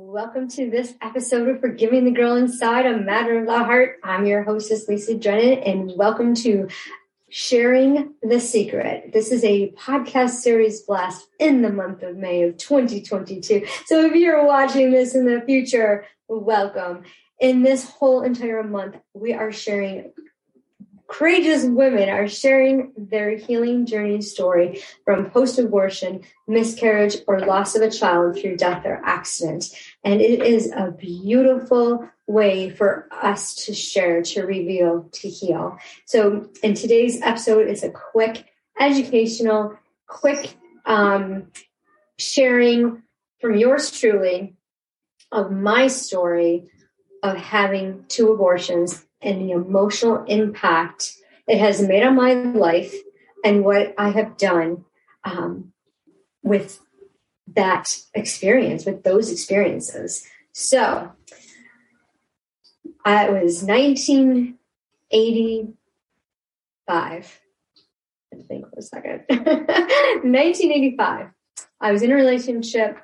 Welcome to this episode of Forgiving the Girl Inside, a matter of the heart. I'm your hostess, Lisa Drennan, and welcome to Sharing the Secret. This is a podcast series blast in the month of May of 2022. So if you're watching this in the future, welcome. In this whole entire month, we are sharing courageous women are sharing their healing journey story from post abortion, miscarriage, or loss of a child through death or accident. And it is a beautiful way for us to share, to reveal, to heal. So, in today's episode, it's a quick educational, quick um, sharing from yours truly of my story of having two abortions and the emotional impact it has made on my life and what I have done um, with that experience, with those experiences. So I was 1985. I think for a second. 1985. I was in a relationship,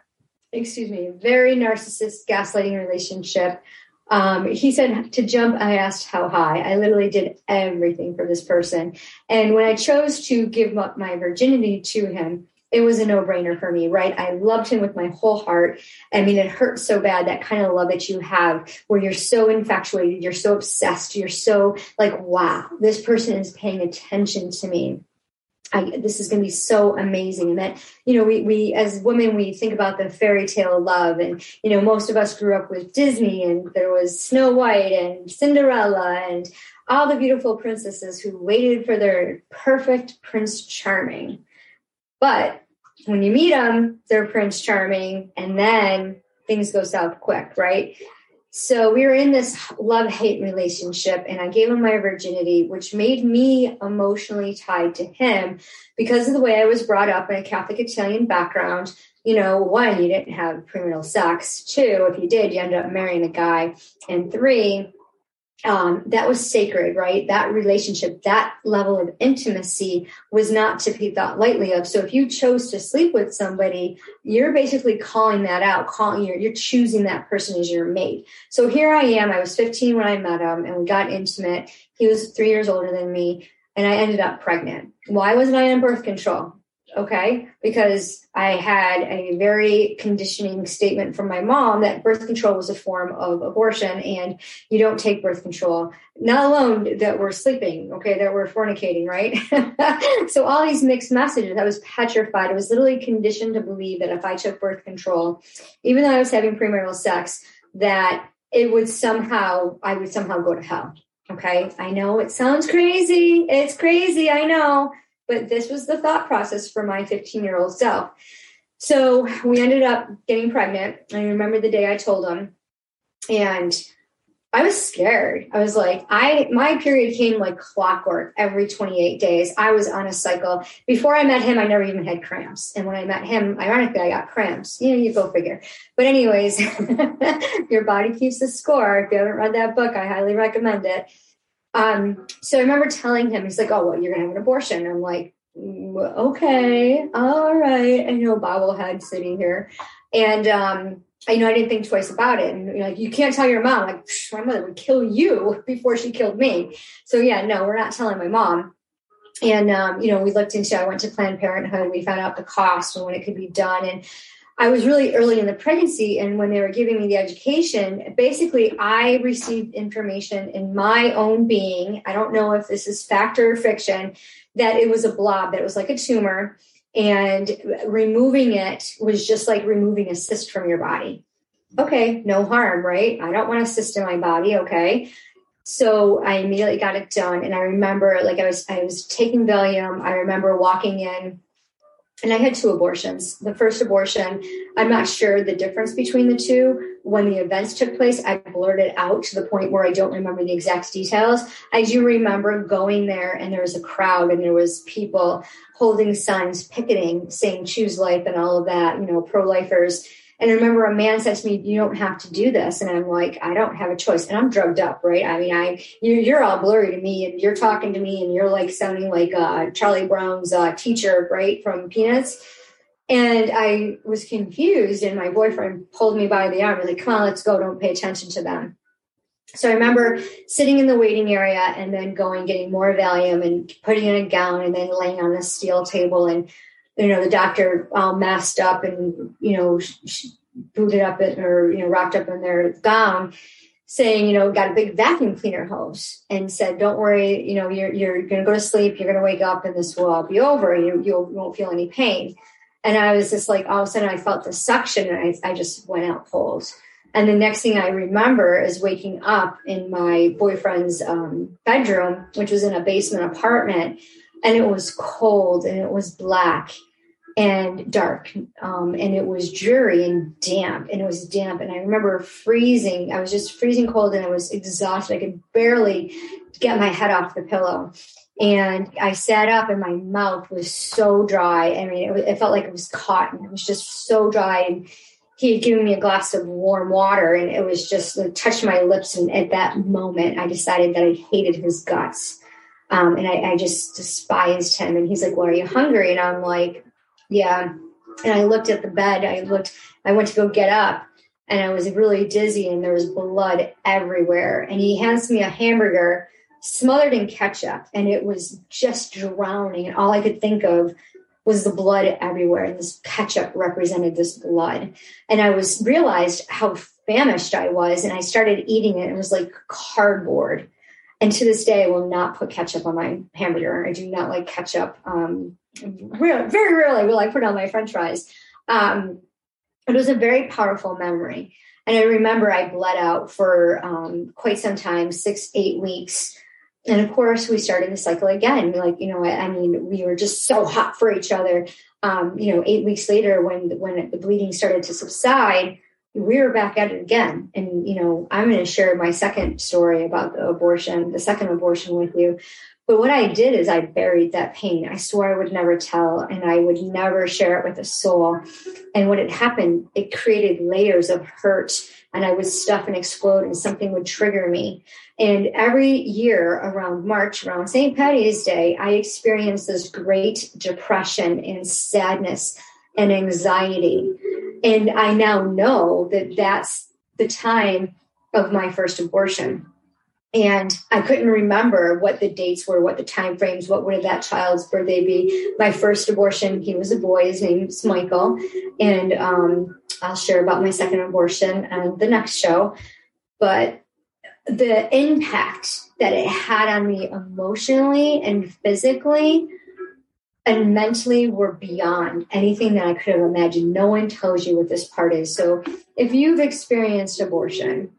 excuse me, very narcissist, gaslighting relationship um, he said to jump. I asked how high. I literally did everything for this person. And when I chose to give up my virginity to him, it was a no brainer for me, right? I loved him with my whole heart. I mean, it hurts so bad that kind of love that you have where you're so infatuated, you're so obsessed, you're so like, wow, this person is paying attention to me. I, this is going to be so amazing. And that, you know, we, we, as women, we think about the fairy tale love. And, you know, most of us grew up with Disney and there was Snow White and Cinderella and all the beautiful princesses who waited for their perfect Prince Charming. But when you meet them, they're Prince Charming and then things go south quick, right? So we were in this love hate relationship, and I gave him my virginity, which made me emotionally tied to him because of the way I was brought up in a Catholic Italian background. You know, one, you didn't have premarital sex. Two, if you did, you ended up marrying a guy. And three, um, that was sacred, right? That relationship, that level of intimacy was not to be thought lightly of. So if you chose to sleep with somebody, you're basically calling that out, calling you're, you're choosing that person as your mate. So here I am. I was 15 when I met him and we got intimate. He was three years older than me and I ended up pregnant. Why wasn't I on birth control? Okay? Because i had a very conditioning statement from my mom that birth control was a form of abortion and you don't take birth control. Not alone that we're sleeping okay? That we're fornicating right? So all these mixed messages i was petrified. I was literally conditioned to believe that if i took birth control even though i was having premarital sex that it would somehow i would somehow go to hell okay? I know it sounds crazy. It's crazy i know but this was the thought process for my 15 year old self. So we ended up getting pregnant. I remember the day I told him, and I was scared. I was like, I my period came like clockwork every 28 days. I was on a cycle. Before I met him, I never even had cramps. And when I met him, ironically, I got cramps. You know, you go figure. But anyways, your body keeps the score. If you haven't read that book, I highly recommend it. Um, so I remember telling him, he's like, "Oh, well, you're gonna have an abortion." I'm like, "Okay, all right." I know bobblehead sitting here, and um, I know I didn't think twice about it. And you're like, you can't tell your mom. Like, my mother would kill you before she killed me. So yeah, no, we're not telling my mom. And um, you know, we looked into. I went to Planned Parenthood. We found out the cost and when it could be done, and I was really early in the pregnancy, and when they were giving me the education, basically I received information in my own being. I don't know if this is fact or fiction, that it was a blob, that it was like a tumor, and removing it was just like removing a cyst from your body. Okay, no harm, right? I don't want a cyst in my body. Okay. So I immediately got it done. And I remember like I was I was taking Valium. I remember walking in and I had two abortions. The first abortion, I'm not sure the difference between the two. When the events took place, I blurted out to the point where I don't remember the exact details. I do remember going there and there was a crowd and there was people holding signs, picketing, saying choose life and all of that, you know, pro-lifers. And I remember a man said to me, "You don't have to do this," and I'm like, "I don't have a choice." And I'm drugged up, right? I mean, I you're, you're all blurry to me, and you're talking to me, and you're like sounding like uh, Charlie Brown's uh, teacher, right, from Peanuts. And I was confused, and my boyfriend pulled me by the arm. Like, "Come on, let's go. Don't pay attention to them." So I remember sitting in the waiting area and then going, getting more Valium and putting in a gown, and then laying on a steel table. And you know, the doctor all masked up and you know, booted up it or you know, wrapped up in their gown saying, you know, got a big vacuum cleaner hose and said, don't worry, you know, you're, you're going to go to sleep. You're going to wake up and this will all be over. You, you won't feel any pain. And I was just like, all of a sudden I felt the suction and I, I just went out cold. And the next thing I remember is waking up in my boyfriend's um, bedroom, which was in a basement apartment, and it was cold and it was black and dark um, and it was dreary and damp and it was damp and i remember freezing i was just freezing cold and i was exhausted i could barely get my head off the pillow and i sat up and my mouth was so dry i mean it, it felt like it was cotton it was just so dry and he had given me a glass of warm water and it was just it touched my lips and at that moment i decided that i hated his guts um, and I, I just despised him and he's like well are you hungry and i'm like yeah. And I looked at the bed. I looked, I went to go get up and I was really dizzy and there was blood everywhere. And he hands me a hamburger smothered in ketchup and it was just drowning. And all I could think of was the blood everywhere. And this ketchup represented this blood. And I was realized how famished I was. And I started eating it. It was like cardboard. And to this day, I will not put ketchup on my hamburger. I do not like ketchup. Um, very, rarely will I put on my french fries. Um, it was a very powerful memory. And I remember I bled out for um, quite some time, six, eight weeks. And of course, we started the cycle again. Like, you know, I, I mean, we were just so hot for each other. Um, you know, eight weeks later, when when the bleeding started to subside, were back at it again. And, you know, I'm going to share my second story about the abortion, the second abortion with you. But what I did is I buried that pain. I swore I would never tell and I would never share it with a soul. And what had happened, it created layers of hurt and I would stuff and explode and something would trigger me. And every year around March, around St. Patty's Day, I experienced this great depression and sadness and anxiety. And I now know that that's the time of my first abortion and I couldn't remember what the dates were, what the time frames, what would that child's birthday be. My first abortion, he was a boy. His name's Michael, and um, I'll share about my second abortion on the next show. But the impact that it had on me emotionally and physically and mentally we were beyond anything that I could have imagined. No one tells you what this part is. So if you've experienced abortion,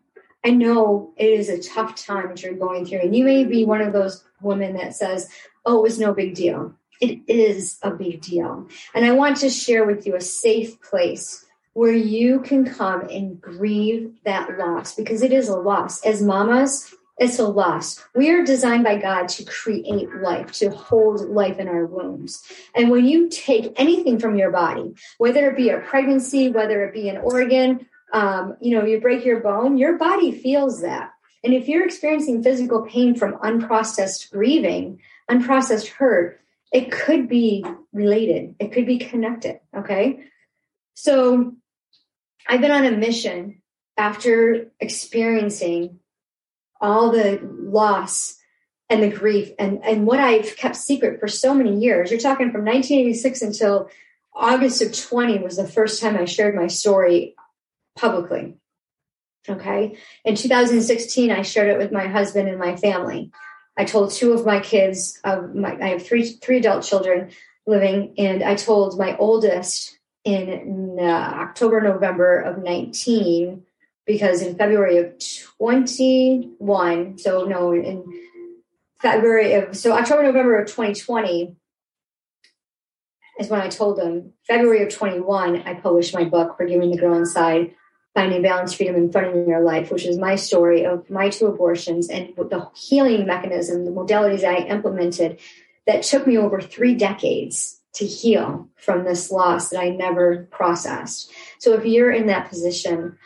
I know it is a tough time that you're going through, and you may be one of those women that says, Oh, it was no big deal. It is a big deal. And I want to share with you a safe place where you can come and grieve that loss because it is a loss. As mamas, it's a loss. We are designed by God to create life, to hold life in our wombs. And when you take anything from your body, whether it be a pregnancy, whether it be an organ, um, you know, you break your bone, your body feels that. And if you're experiencing physical pain from unprocessed grieving, unprocessed hurt, it could be related, it could be connected. Okay. So I've been on a mission after experiencing all the loss and the grief and, and what I've kept secret for so many years. You're talking from 1986 until August of 20 was the first time I shared my story publicly. Okay. In 2016, I shared it with my husband and my family. I told two of my kids, of my, I have three, three adult children living, and I told my oldest in uh, October, November of 19, because in February of 21, so no, in February of, so October, November of 2020, is when I told them February of 21, I published my book, Forgiving the Girl Inside, finding balance, freedom, and fun in your life, which is my story of my two abortions and the healing mechanism, the modalities I implemented that took me over three decades to heal from this loss that I never processed. So if you're in that position,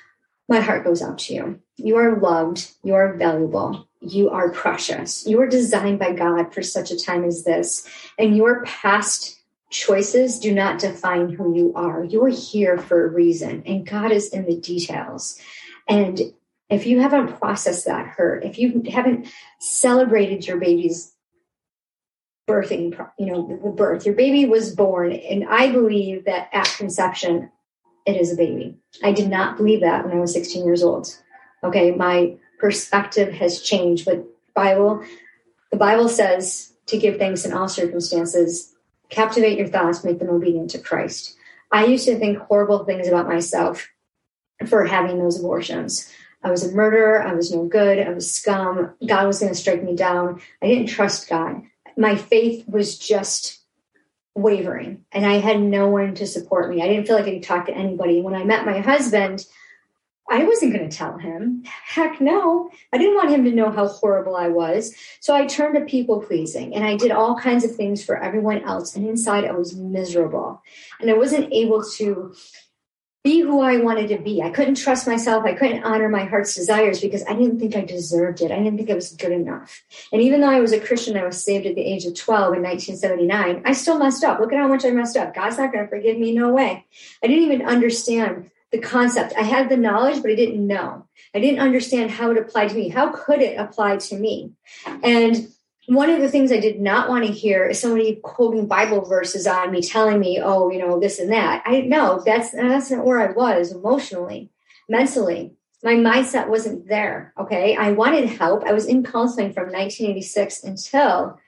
my heart goes out to you. You are loved, you are valuable, you are precious. You are designed by God for such a time as this, and your past choices do not define who you are. You're here for a reason, and God is in the details. And if you haven't processed that hurt, if you haven't celebrated your baby's birthing, you know, the birth, your baby was born, and I believe that at conception, it is a baby. I did not believe that when I was 16 years old. Okay, my perspective has changed. But Bible, the Bible says to give thanks in all circumstances, captivate your thoughts, make them obedient to Christ. I used to think horrible things about myself for having those abortions. I was a murderer. I was no good. I was scum. God was going to strike me down. I didn't trust God. My faith was just wavering and I had no one to support me. I didn't feel like I could talk to anybody. When I met my husband, I wasn't going to tell him. Heck no. I didn't want him to know how horrible I was. So I turned to people pleasing and I did all kinds of things for everyone else. And inside I was miserable. And I wasn't able to be who I wanted to be. I couldn't trust myself. I couldn't honor my heart's desires because I didn't think I deserved it. I didn't think I was good enough. And even though I was a Christian, I was saved at the age of 12 in 1979, I still messed up. Look at how much I messed up. God's not going to forgive me. No way. I didn't even understand the concept. I had the knowledge, but I didn't know. I didn't understand how it applied to me. How could it apply to me? And one of the things I did not want to hear is somebody quoting Bible verses on me, telling me, "Oh, you know, this and that." I know that's that's not where I was emotionally, mentally. My mindset wasn't there. Okay, I wanted help. I was in counseling from 1986 until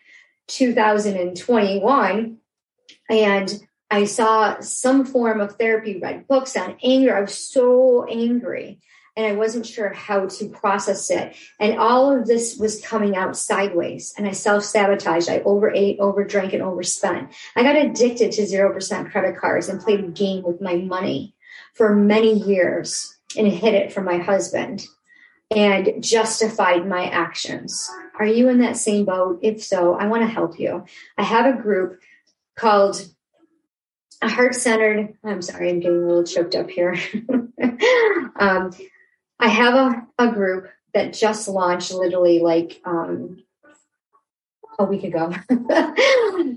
2021, and I saw some form of therapy, read books on anger. I was so angry and I wasn't sure how to process it. And all of this was coming out sideways. And I self sabotaged. I overate, overdrank, and overspent. I got addicted to 0% credit cards and played a game with my money for many years and hid it from my husband and justified my actions. Are you in that same boat? If so, I want to help you. I have a group called a heart centered, I'm sorry, I'm getting a little choked up here. um, I have a, a group that just launched literally like um, a week ago.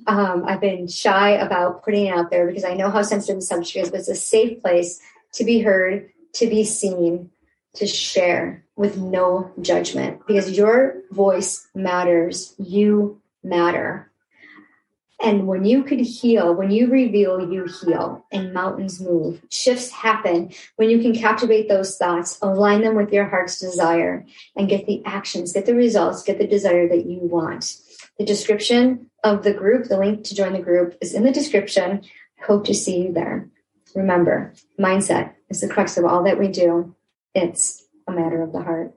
um, I've been shy about putting it out there because I know how sensitive the subject is, but it's a safe place to be heard, to be seen, to share with no judgment because your voice matters. You matter. And when you could heal, when you reveal, you heal, and mountains move. Shifts happen when you can captivate those thoughts, align them with your heart's desire, and get the actions, get the results, get the desire that you want. The description of the group, the link to join the group is in the description. Hope to see you there. Remember, mindset is the crux of all that we do. It's a matter of the heart.